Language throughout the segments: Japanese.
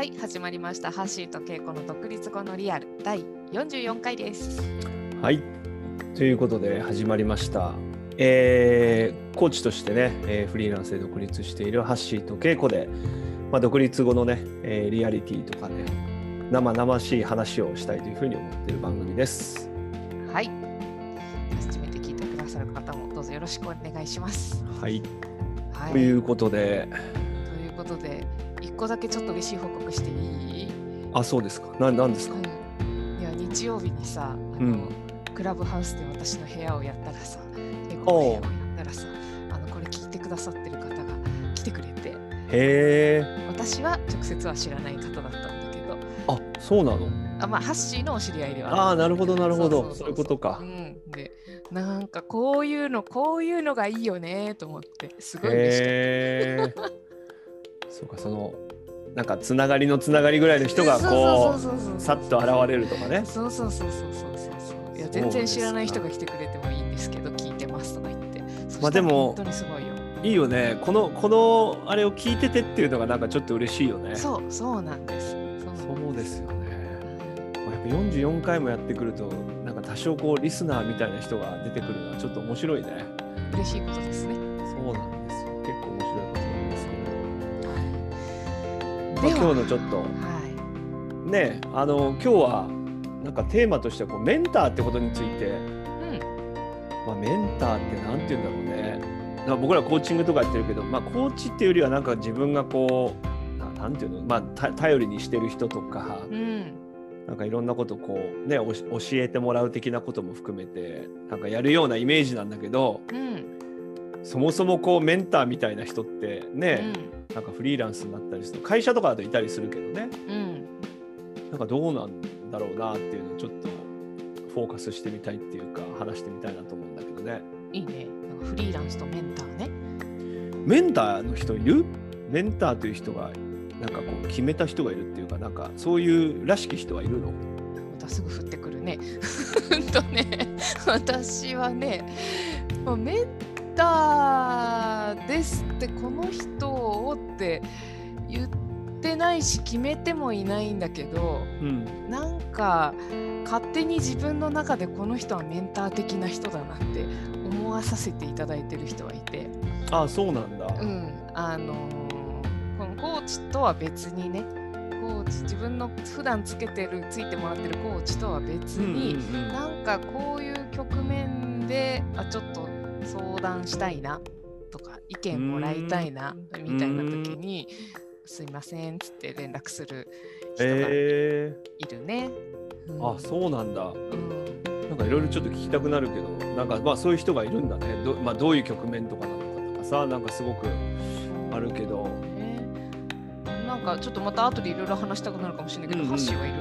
はい、始まりました。ハッシーとケイコの独立後のリアル第44回です。はい。ということで始まりました。えーコーチとしてね、えーフリーランスで独立しているハッシーとケイコで、まあ、独立後のね、えーリアリティとかね、生々しい話をしたいというふうに思っている番組です。はい。初めて聞いてくださる方もどうぞよろしくお願いします。はい。はい。ということで、ということで、一個だけちょっと嬉しい報告していい、あ、そうですか。ななんですか？うん、いや、日曜日にさ、あの、うんクラブハウスで私の部屋をやったらさ、ケイコの部屋をやったらさ、あの、これ聞いてくださってる方が来てくれて、へえ。私は直接は知らない方だったんだけど、あ、そうなの？あまあ、ハッシーのお知り合いではあるああ、なるほど、なるほど。そそうういうことかう。ん、でなんかこういうのこういうのがいいよねと思ってすごい嬉しかっへえ。そうか、その、なんかつながりのつながりぐらいの人がこそうさっと現れるとかね。そうそうそうそうそうそういや全然知らない人が来てくれてもいいんですけど聞いてますとか言ってまあでも本当にすごいよいいよね。この、この、あれを聞いててっていうのがなんかちょっと嬉しいよね。そうそうなんですそうそうですよね。まあ、やっぱ44回もやってくると、なんか多少こう、リスナーみたいな人が出てくるのはちょっと面白いね。嬉しいことですねそうなんまあ、今日のちょっと、はね、あの、今日は、なんかテーマとしてはこうメンターってことについて、いうん。まあ、メンターってなんて言うんだろうね。まあ僕らコーチングとかやってるけど、まあ、コーチっていうよりはなんか自分がこうななんていうの、まあ、た頼りにしてる人とか、うん。なんかいろんなことこうね教えてもらう的なことも含めてなんかやるようなイメージなんだけど。うんそもそもこうメンターみたいな人ってうね、ん。なんかフリーランスになったりすると会社とかだといたりするけどね。うん。なんかどうなんだろうなっていうのをちょっとフォーカスしてみたいっていうか話してみたいなと思うんだけどね。いいね。なんかフリーランスとメンターね。メンターの人いる？メンターという人がなんかこう決めた人がいるっていうかなんかそういうらしき人はいるの？またすぐ降ってくるね。うんとね、私はね、もうメンターですってこの人をって言ってないし決めてもいないんだけど、うん。なんか勝手に自分の中でこの人はメンター的な人だなって思わさせていただいてる人がいて、あそうなんだ、うん、あのーこのコーチとは別にね、コーチ自分の普段つけてるついてもらってるコーチとは別に、うんうんうん。なんかこういう局面であちょっと相談したいなとか意見もらいたいなみたいな時にすいませんっつって連絡する人がいえるね。ー、あそうなんだ。うん。なんかいろいろちょっと聞きたくなるけどなんかまあそういう人がいるんだね。ど,、まあ、どういう局面とかなのかとかさなんかすごくあるけど。ね。なんかちょっとまた後でいろいろ話したくなるかもしれないけど、うんうん。ハッシーはいる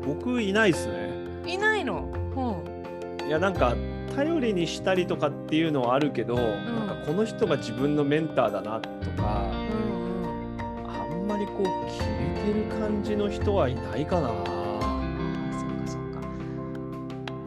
の？僕いないっすね。いないの？うん。いやなんか頼りにしたりとかっていうのはあるけど、なんかこの人が自分のメンターだなとかうんうんあんまりこう決めてる感じの人はいないかな。そっかそっか。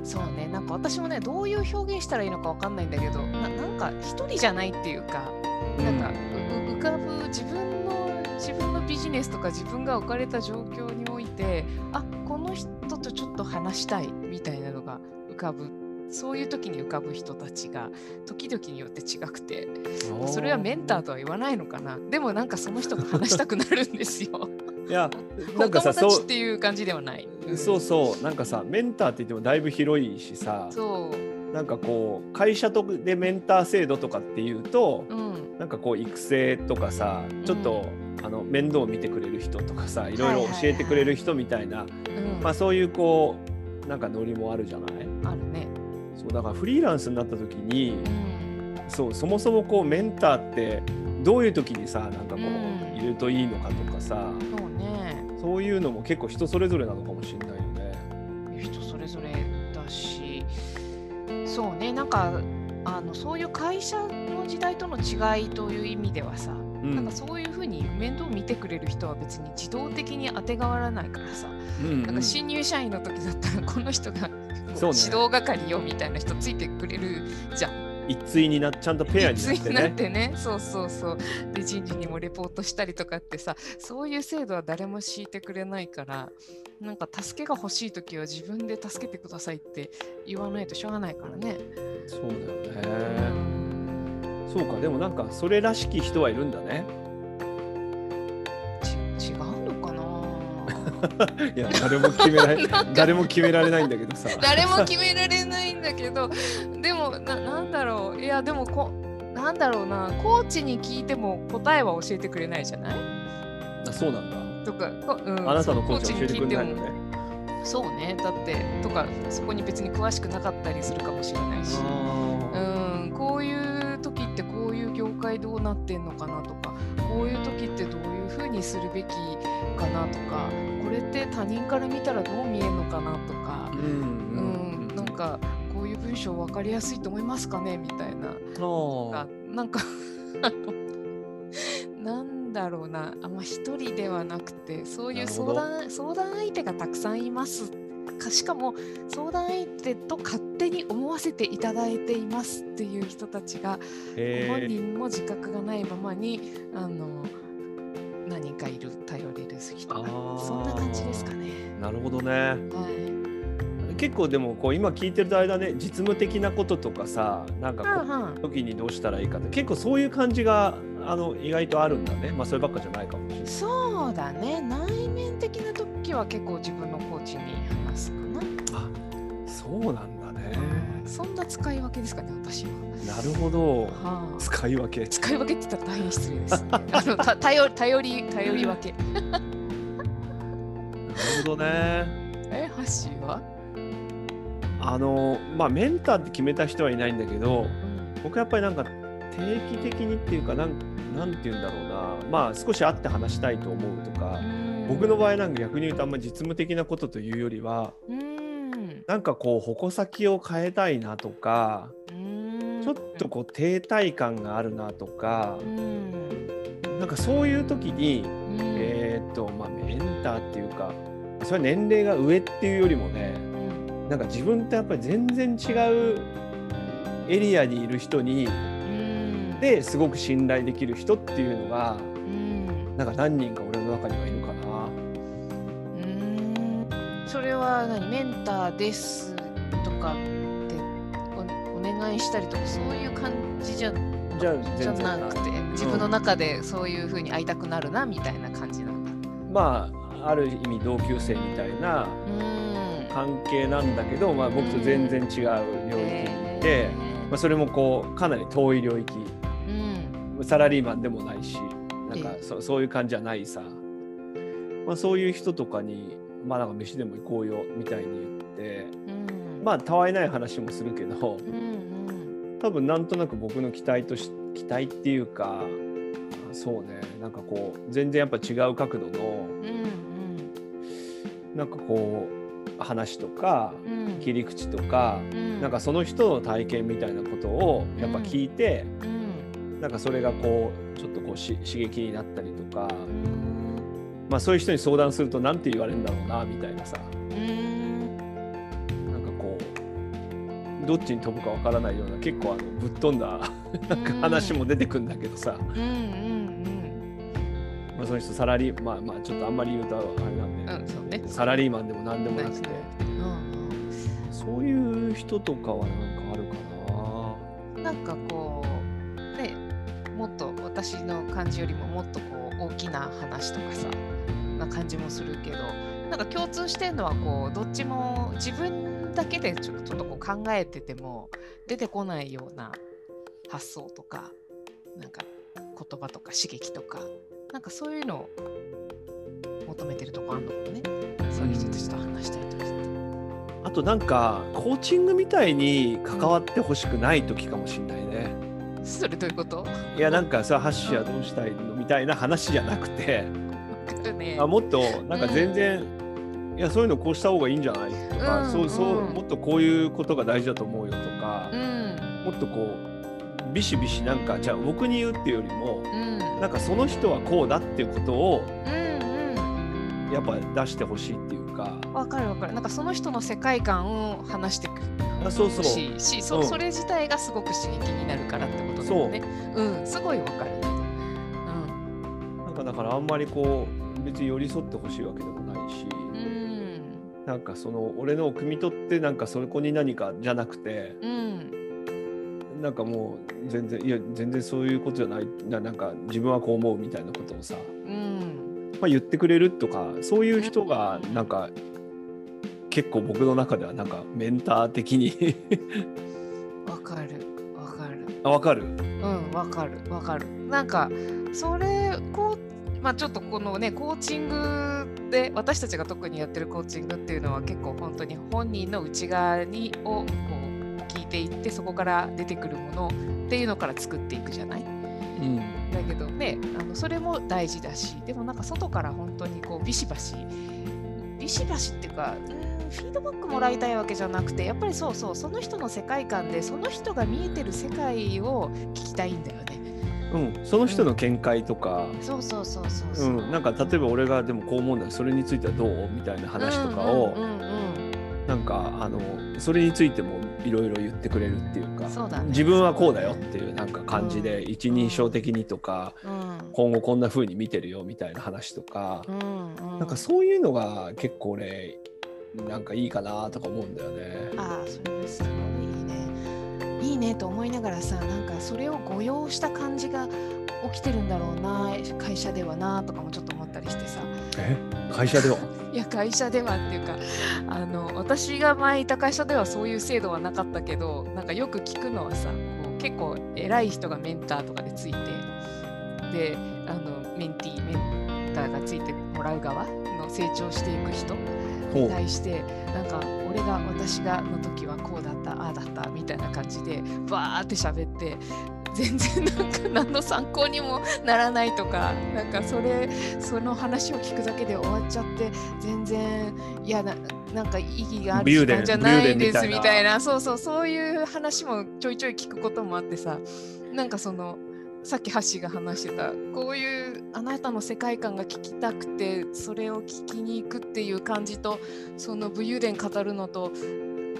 そうね。なんか私もねどういう表現したらいいのかわかんないんだけどななんか一人じゃないっていうかなんかうう浮かぶ自分の自分のビジネスとか自分が置かれた状況においてあこの人とちょっと話したいみたいなのが浮かぶそういう時に浮かぶ人たちが時々によって違くてうんそれはメンターとは言わないのかな。でもなんかその人と話したくなるんですよ。いやお なんかさそうっていう感じではない。んそうそう。なんかさメンターって言ってもだいぶ広いしさ。そう。なんかこう会社とでメンター制度とかっていうとうん。なんかこう育成とかさちょっと、あの面倒を見てくれる人とかさいろいろ教えてくれる人みたいな、うん。まあそういうこうなんかノリもあるじゃない？あるね。そうだからフリーランスになった時にうんそうそもそもこうメンターってどういう時にさなんかこう、うんいるといいのかとかさそうね。そういうのも結構人それぞれなのかもしれないよね。人それぞれだし、そうね。なんかあのそういう会社の時代との違いという意味ではさ、うんなんかそういうふうに面倒見てくれる人は別に自動的に当てがわらないからさ、うんなんか新入社員の時だったらこの人がそうね指導係よみたいな人ついてくれるじゃん。一対になちゃんとペアになってね。てねそうそうそうで人事にもレポートしたりとかってさそういう制度は誰も敷いてくれないからなんか助けが欲しい時は自分で助けてくださいって言わないとしょうがないからね。そうだよね。そうかでもなんかそれらしき人はいるんだね。ち違ういや誰も決められ 誰も決められないんだけどさ。誰も決められないんだけどでもななんだろう。いやでもこなんだろうな。コーチに聞いても答えは教えてくれないじゃない？あそうなんだ。とか、こうん、あなたのコーチは教えてくれないのコーチに聞いても。ね。そうね。だってとかそこに別に詳しくなかったりするかもしれないし。あうんこういう業界どうなってんのかなとかこういう時ってどういうふうにするべきかなとかこれって他人から見たらどう見えるのかなとかーう、うんん、なんかこういう文章分かりやすいと思いますかね？みたいな。なんかなんだろうな。あんま一人ではなくてそういう相談相談相手がたくさんいますかしかも相談相手と勝手に思わせていただいていますっていう人たちが本人も自覚がないままにあの何人かいる頼れる人がそんな感じですかね。なるほどね。はい結構でもこう今聞いてる間ね実務的なこととかさなんかこう時にどうしたらいいかって結構そういう感じがあの意外とあるんだね。まあそればっかじゃないかもしれない。そうだね内面的な時は結構自分のコーチに話すかな。あそうなんだね。そんな使い分けですかね、私は。なるほど。はあ、使い分け。使い分けって言ったら大変失礼です。あのた頼 頼り頼り分け。なるほどね。え、ハッシーは、あのまあメンターって決めた人はいないんだけどうん僕やっぱりなんか定期的にっていうかなんなんて言うんだろうなまあ少し会って話したいと思うとか僕の場合なんか逆に言うとあんま実務的なことというよりはうん。なんかこう矛先を変えたいなとかうん。ちょっとこう停滞感があるなとかうん。なんかそういう時にうん。えーっとまあメンターっていうかそれは年齢が上っていうよりもねうん。なんか自分とやっぱり全然違うエリアにいる人にうん。ですごく信頼できる人っていうのがうん。なんか何人か俺のそれは何メンターですとかっておお願いしたりとかそういう感じじゃじゃあじゃなくて自分の中でそういうふうに会いたくなるなみたいな感じなんだ。まあある意味同級生みたいなうん。関係なんだけど、まあ、僕と全然違う領域にいて、まあ、それもこうかなり遠い領域。うん。サラリーマンでもないしなんかええ。そそういう感じじゃないさ、まあ、そういう人とかにまあなんか飯でも行こうよみたいに言ってうん。まあたわいない話もするけどうん多分なんとなく僕の期待とし期待っていうかそうねなんかこう全然やっぱ違う角度のうんうん。なんかこう話とかうん。切り口とかうん。なんかその人の体験みたいなことをやっぱ聞いてうん。なんかそれがこうちょっとこうし刺激になったりとかうんまあそういう人に相談すると何て言われるんだろうなみたいなさ。うん。なんかこうどっちに飛ぶかわからないような結構あのぶっ飛んだなんか話も出てくんだけどさ、うんうんまあ、その人サラリーまあまあちょっとあんまり言うとあれなんで、うんね。サラリーマンでも何でもなくて。うん。そういう人とかはなんかあるかな。なんかこうねもっと私の感じよりももっとこう大きな話とかさな感じもするけどなんか共通してるのはこうどっちも自分だけでちょっとこう考えてても出てこないような発想とかなんか言葉とか刺激とかなんかそういうのを求めてるとこあるのかもねそういう人たちと話したりとかして。あとなんかコーチングみたいに関わってほしくない時かもしんないね。それどういうこと？いやなんかさハッシーはどうしたいの？みたいな話じゃなくてあもっとなんか全然、いやそういうのこうした方がいいんじゃない？とか、うんそうそううん。もっとこういうことが大事だと思うよとか。う、ん。もっとこうビシビシなんかじゃあ僕に言うっていうよりもうん。なんかその人はこうだっていうことをうんうん。やっぱ出してほしいっていうか。かわかるわかる。なんかその人の世界観を話してくあそうそう。ししそ,、うん。それ自体がすごく刺激になるからってことだよね。う。んすごいわかるうん。なんかだからあんまりこう別に寄り添ってほしいわけでもないし、うん。なんかその俺のを汲み取ってなんかそこに何かじゃなくてうん。なんかもう全然いや全然そういうことじゃない。ななんか自分はこう思うみたいなことをさ、うん。まあ、言ってくれるとかそういう人がなんか結構僕の中ではなんかメンター的に わかる。わかる。あ分かる？うんわかる。わかる。なんかそれこうまあちょっとこのねコーチングで私たちが特にやってるコーチングっていうのは結構本当に本人の内側にをこう聞いていってそこから出てくるものっていうのから作っていくじゃない？うんだけどねあのそれも大事だしでもなんか外から本当にこうビシバシビシバシっていうかうんフィードバックもらいたいわけじゃなくてやっぱりそうそうその人の世界観でその人が見えてる世界を聞きたいんだよね。うん、その人の見解とか、そうそうそうそううそう。ん。なんか例えば俺がでもこう思うんだそれについてはどうみたいな話とかを、うんうんうんなんかあのそれについてもいろいろ言ってくれるっていうかそうだね。自分はこうだよっていうなんか感じで、うん。一人称的にとか、うん。今後こんな風に見てるよみたいな話とか、うんうん。なんかそういうのが結構俺なんかいいかなとか思うんだよね。ああそれはすごいいいねいいねと思いながらさなんかそれを誤用した感じが起きてるんだろうな会社ではなとかもちょっと思ったりしてさ。え？会社では？いや会社ではっていうかあの私が前いた会社ではそういう制度はなかったけどなんかよく聞くのはさこう結構偉い人がメンターとかでついてであのメンティーメンターがついてもらう側の成長していく人に対してなんか俺が私がの時はこうだったああだったみたいな感じでバーって喋って全然なんか何の参考にもならないとかなんかそれその話を聞くだけで終わっちゃって全然いやななんか意義がある時間じゃないですみたいなみたいな。そうそうそういう話もちょいちょい聞くこともあってさなんかそのさっきハッシーが話してたこういうあなたの世界観が聞きたくてそれを聞きに行くっていう感じとその武勇伝語るのと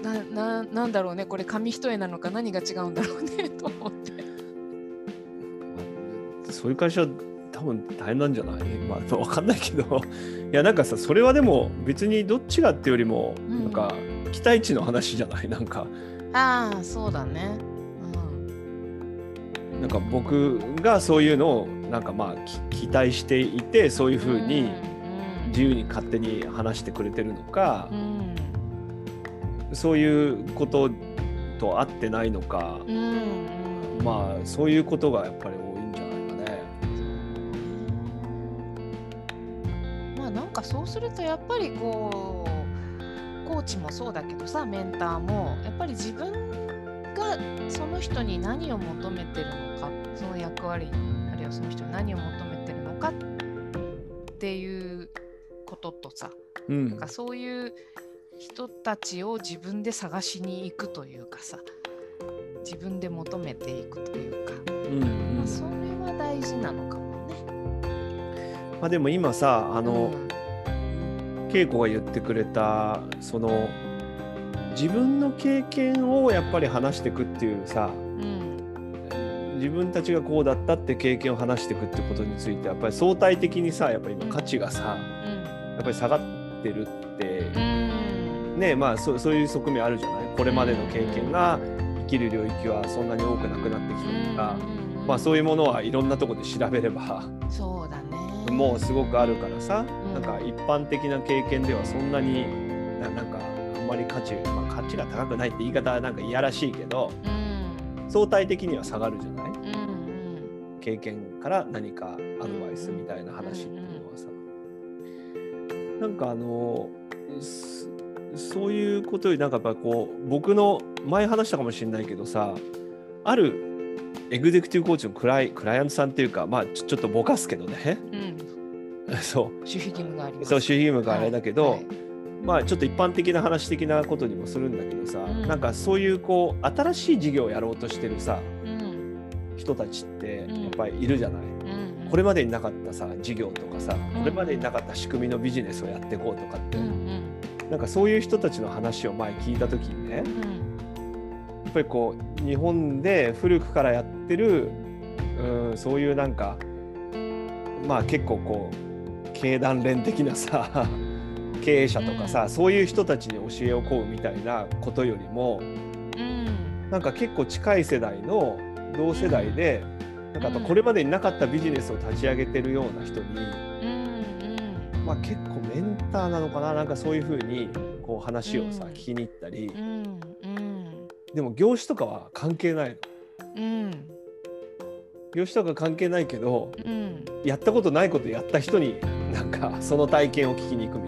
なななんだろうねこれ紙一重なのか何が違うんだろうね と思って。そういう会社多分大変なんじゃない？まあ分かんないけど。いやなんかさそれはでも別にどっちがってよりもうん。なんか期待値の話じゃない？なんか。ああそうだね。なんか僕がそういうのをなんかまあき期待していてそういうふうに自由に勝手に話してくれてるのかうん。そういうことと合ってないのかまあそういうことがやっぱり多いんじゃないかね。まあなんかそうするとやっぱりこうコーチもそうだけどさメンターもやっぱり自分がその人に何を求めてるのかその役割あるいはその人に何を求めてるのかっていうこととさうん。なんかそういう人たちを自分で探しに行くというかさ自分で求めていくというか、うんうん。まあ、それは大事なのかもね。まあ、でも今さああの、恵子が言ってくれたその自分の経験をやっぱり話していくっていうさうん自分たちがこうだったって経験を話していくってことについてやっぱり相対的にさやっぱり今価値がさうんやっぱり下がってるってうんねまあそうそういう側面あるじゃない？これまでの経験が生きる領域はそんなに多くなくなってきてるから、まあそういうものはいろんなところで調べればそうだね。もうすごくあるからさ、ん。なんか一般的な経験ではそんなにななんかまり価値、まあ、価値が高くないって言い方はなんかいやらしいけどうん。相対的には下がるじゃない？うん経験から何かアドバイスみたいな話っていうのはさ、なんかあのすそういうことよりなんかやっぱこう僕の前話したかもしれないけどさあるエグゼクティブコーチのクライクライアントさんっていうかまあちょちょっとぼかすけどね。うん。そう。守秘義務があり。そう守秘義務があれだけど、はいまあちょっと一般的な話的なことにもするんだけどさ、うん。なんかそういうこう新しい事業をやろうとしてるさうん。人たちってうん。やっぱりいるじゃない、うんこれまでになかったさ事業とかさうん。これまでになかった仕組みのビジネスをやっていこうとかって、うんうん。なんかそういう人たちの話を前聞いた時にねうん。やっぱりこう日本で古くからやってるうんそういうなんかまあ結構こう経団連的なさ経営者とかさ、そういう人たちに教えを請うみたいなことよりもうん。なんか結構近い世代の同世代でなんかやっぱこれまでになかったビジネスを立ち上げてるような人に、うんまあ、結構メンターなのかななんかそういうふうにこう話をさ、うん。聞きに行ったり。うんうん。でも業種とかは関係ないの。うん。業種とか関係ないけどうん。やったことないことやった人になんかその体験を聞きに行くみたいな。さ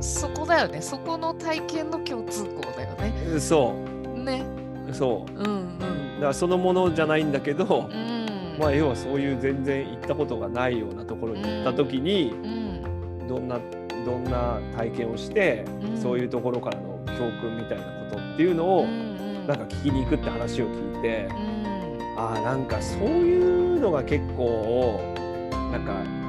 そこだよね。そこの体験の共通項だよね。そね。うそう。うんうん。だからそのものじゃないんだけど、うん。まあ要はそういう全然行ったことがないようなところに行った時にうん。どんなどんな体験をして、うん。そういうところからの教訓みたいなことっていうのを、うんなんか聞きに行くって話を聞いて、うん。ああなんかそういうのが結構なんか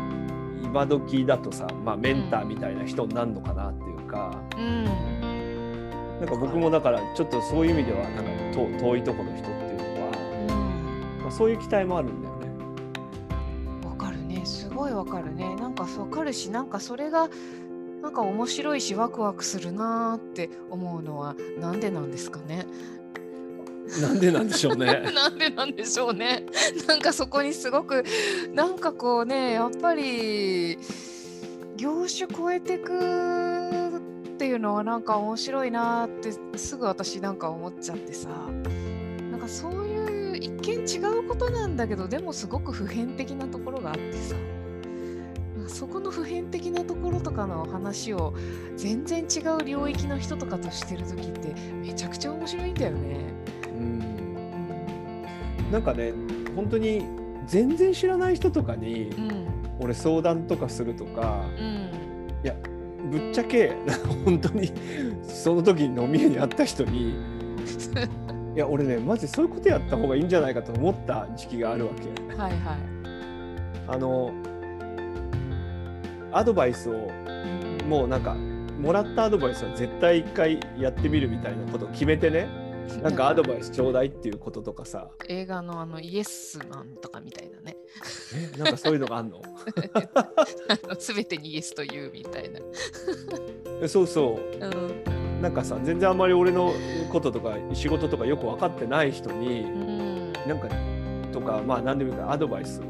今時だとさ、まあ、メンターみたいな人になるのかなっていうか、うん。なんか僕もだからちょっとそういう意味ではなんか遠遠いところの人っていうのは、まあ、そういう期待もあるんだよね。わかるね。すごいわかるね。なんかわかるしなんかそれがなんか面白いしワクワクするなーって思うのはなんでなんですかね なんでなんでしょうね。なんでなんでしょうねなんかそこにすごくなんかこうねやっぱり業種超えてくっていうのはなんか面白いなってすぐ私なんか思っちゃってさなんかそういう一見違うことなんだけどでもすごく普遍的なところがあってさそこの普遍的なところとかの話を全然違う領域の人とかとしてる時ってめちゃくちゃ面白いんだよね。うん。なんかね本当に全然知らない人とかにうん。俺相談とかするとかうん。いやぶっちゃけ本当にその時に飲み屋に会った人に いや俺ねマジそういうことやった方がいいんじゃないかと思った時期があるわけ。はいはい。あのアドバイスをもうなんかもらったアドバイスは絶対一回やってみるみたいなことを決めてねなんかアドバイスちょうだいっていうこととかさ映画のあのイエスなんとかみたいなね。えなんかそういうのがあんの？すべてにイエスと言うみたいな。えそうそうん。うなんかさ全然あんまり俺のこととか仕事とかよく分かってない人にうん。なんかとかまあ何でもいいからアドバイスも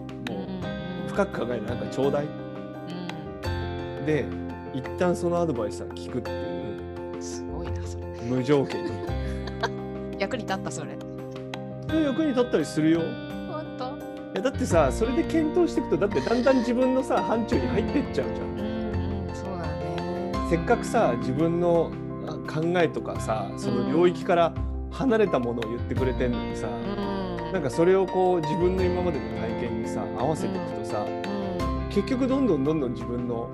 深く考えるなんかちょうだいで一旦そのアドバイスは聞くっていううん。すごいな、それ。無条件に役に立った、それ。で役に立ったりするよ本当？いやだってさそれで検討していくとだってだんだん自分のさ範疇に入ってっちゃうじゃんうんうん、そうだね。せっかくさ自分のあ考えとかさその領域から離れたものを言ってくれてんのにさ、うん。なんかそれをこう自分の今までの体験にさ合わせていくとさ、うん結局どんどんどんどん自分の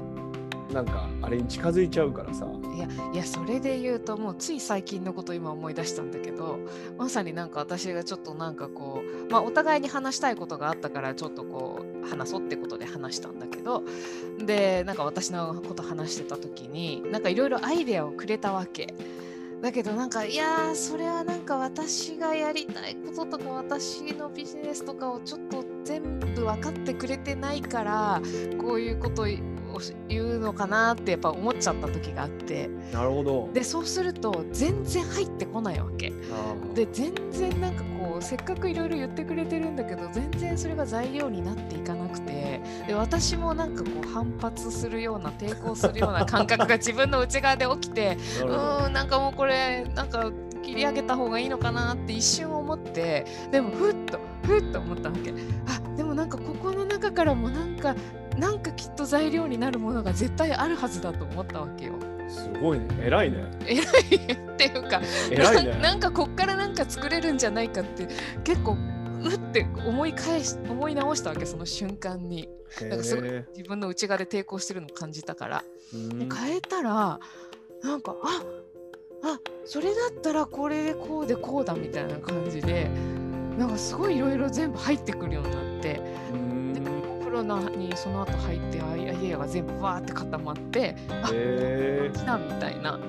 なんかあれに近づいちゃうからさいやいやそれで言うともうつい最近のこと今思い出したんだけどまさになんか私がちょっとなんかこうまあお互いに話したいことがあったからちょっとこう話そうってことで話したんだけどでなんか私のこと話してた時になんかいろいろアイデアをくれたわけ。だけどなんかいやそれはなんか私がやりたいこととか私のビジネスとかをちょっと全部分かってくれてないからこういうことを言うのかなってやっぱ思っちゃった時があって。なるほど。でそうすると全然入ってこないわけ。で全然なんかこうせっかくいろいろ言ってくれてるんだけど全然それが材料になっていかなくて。で私もなんかこう反発するような抵抗するような感覚が 自分の内側で起きてうんなんかもうこれなんか切り上げた方がいいのかなって一瞬思ってでもふっとふっと思ったわけ。あでもなんかここの中からもなんかなんかきっと材料になるものが絶対あるはずだと思ったわけよ。すごいね。偉いね。偉いっていうか偉いね。ななんかこっからなんか作れるんじゃないかって結構うって思い返し思い直したわけその瞬間に。なんかすごいへ自分の内側で抵抗してるのを感じたから。で変えたらなんかああそれだったらこれでこうでこうだみたいな感じでなんかすごいいろいろ全部入ってくるようになってロロナにその後入ってアイデアが全部わーって固まってあへ来たみたいな。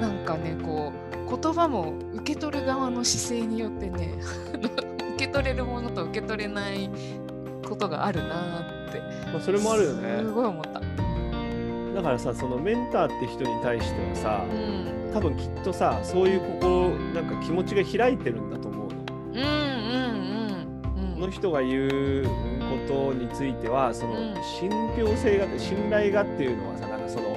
なんかねこう言葉も受け取る側の姿勢によってね 受け取れるものと受け取れないことがあるなーってーまあ、それもあるよね。すごい思った。だからさそのメンターって人に対してはさうん。多分きっとさそういう心なんか気持ちが開いてるんだと思うの。うんうんうんこの人が言うことについてはそのうん。信憑性が信頼がっていうのはさなんかその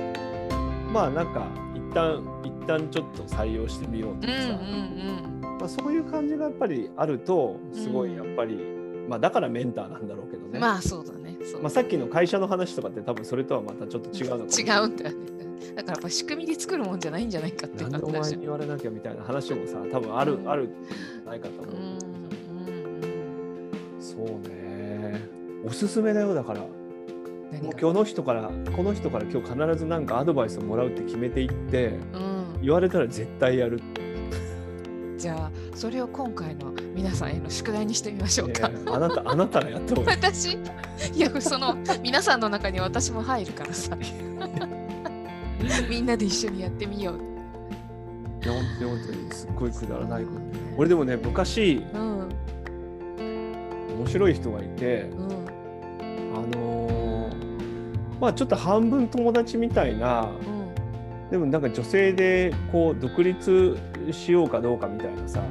まあなんか一旦一旦ちょっと採用してみようとうんうんかさ、まあ、そういう感じがやっぱりあるとすごいやっぱり、まあだからメンターなんだろうけどね、うんまあそうだね。そう。まあ、さっきの会社の話とかって多分それとはまたちょっと違うのかも違うんだよねだからやっぱ仕組みで作るもんじゃない。んじゃないかっていうなんでお前話に言われなきゃみたいな話もさ多分ある、うん。あるんじゃないかと思う、うんうん。そうねおすすめだよだから。も何が？う今日の人からこの人から今日必ずなんかアドバイスをもらうって決めていってうん。言われたら絶対やる、じゃあそれを今回の皆さんへの宿題にしてみましょうか、ねあなたあなたらやった方がいい。私？いやその皆さんの中に私も入るからさ。みんなで一緒にやってみよう。いや本当に本当にすっごいくだらないこと俺でもね昔うん面白い人がいてうん。あのーまあちょっと半分友達みたいなうんでもなんか女性でこう独立しようかどうかみたいなさ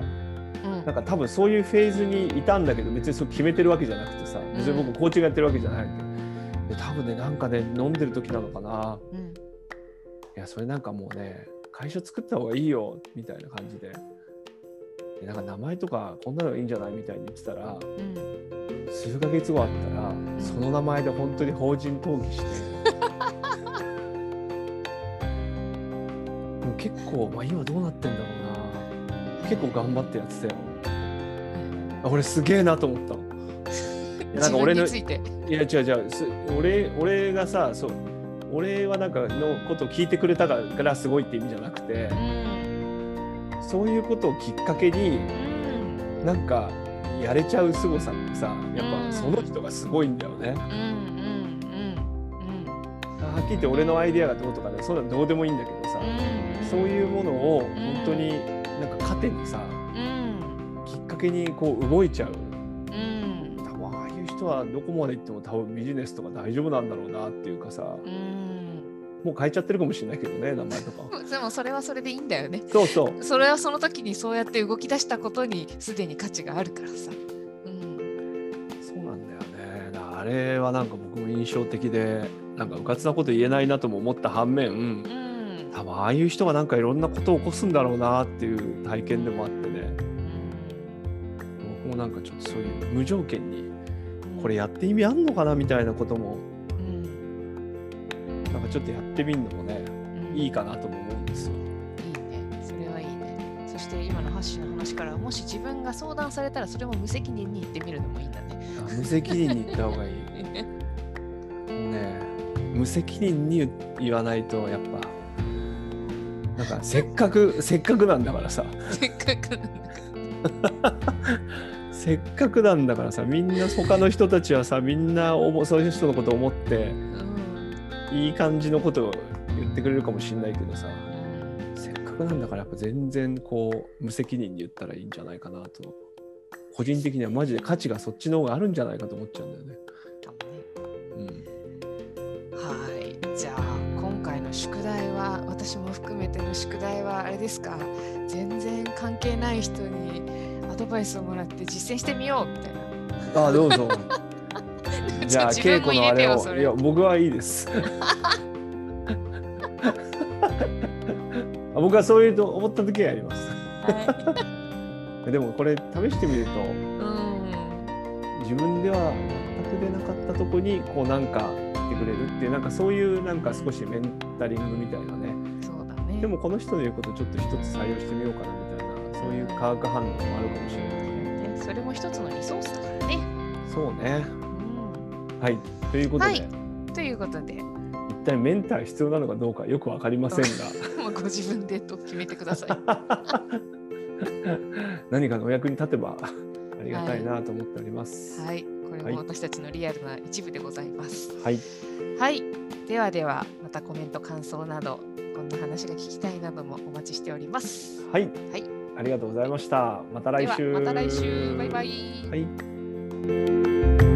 うん。なんか多分そういうフェーズにいたんだけど別にそう決めてるわけじゃなくてさ別に僕コーチングやってるわけじゃないけどで多分ねなんかね飲んでる時なのかな。うん。いやそれなんかもうね会社作った方がいいよみたいな感じででなんか名前とかこんなのがいいんじゃないみたいに言ってたらうん。数ヶ月後あったらその名前で本当に法人登記して。でも結構、まあ、今どうなってんだろうな。結構頑張ってやってたよ。あ俺すげえなと思ったの。い やなんか俺のいや違う違う。す俺俺がさそう。俺はなんかのことを聞いてくれたからすごいって意味じゃなくてうんそういうことをきっかけにうんなんかやれちゃう凄さってさやっうん。ぱその人がすごいんだよね。はっきり言って俺のアイデアがどうとかねそういうのはどうでもいいんだけどさうんそういうものを本当になんか糧にさうん。きっかけにこう動いちゃう。うん。多分ああいう人はどこまで行っても多分ビジネスとか大丈夫なんだろうなっていうかさ。うんもう変えちゃってるかもしれないけどね名前とか。でもそれはそれでいいんだよね。そうそうそれはその時にそうやって動き出したことにすでに価値があるからさ。うん、そうなんだよね。あれはなんか僕も印象的で、なんかうかつなこと言えないなとも思った反面、うん、多分ああいう人がなんかいろんなことを起こすんだろうなっていう体験でもあってね、僕もなんかちょっとそういう無条件にこれやって意味あんのかなみたいなことも、ちょっとやってみるのもね、うんいいかなとも思うんですよ。いいね。それはいいね。そして今のハッシュの話から、もし自分が相談されたらそれも無責任に言ってみるのもいいんだね。あ無責任に言った方がいい。ね、無責任に言言わないとやっぱ、なんかせっかく、せっかくなんだからさ。せっかくなんだから。せっかくなんだからさみんな他の人たちはさみんなおもそういう人のことを思ってうんいい感じのことを言ってくれるかもしれないけどさせっかくなんだからやっぱ全然こう無責任に言ったらいいんじゃないかなと個人的にはマジで価値がそっちの方があるんじゃないかと思っちゃうんだよね。うん、はい。じゃあ今回の宿題は私も含めての宿題はあれですか？全然関係ない人にアドバイスをもらって実践してみようみたいな。ああどうぞ。じゃあ稽古のあれをいや僕はいいです。あ僕はそういうと思った時はやります。は でもこれ試してみるとい。うん。自分では全く出なかったとこにこうなんか言ってくれるっていうなんかそういうなんか少しメンタリングみたいなねそうだね。でもこの人の言うことちょっと一つ採用してみようかなみたいなそういう化学反応もあるかもしれないねねそれも一つのリソースだからね。そうねうん。はいということで、はいということで、一体メンター必要なのかどうかよく分かりませんが ご自分でと決めてください。何かのお役に立てばありがたいなと思っております。はい。これはいも私たちのリアルな一部でございます。はい。はい。ではでは、またコメント、感想など、こんな話が聞きたいなどもお待ちしております。はい。はいありがとうございました。また来週。また来週。バイバイ。はい。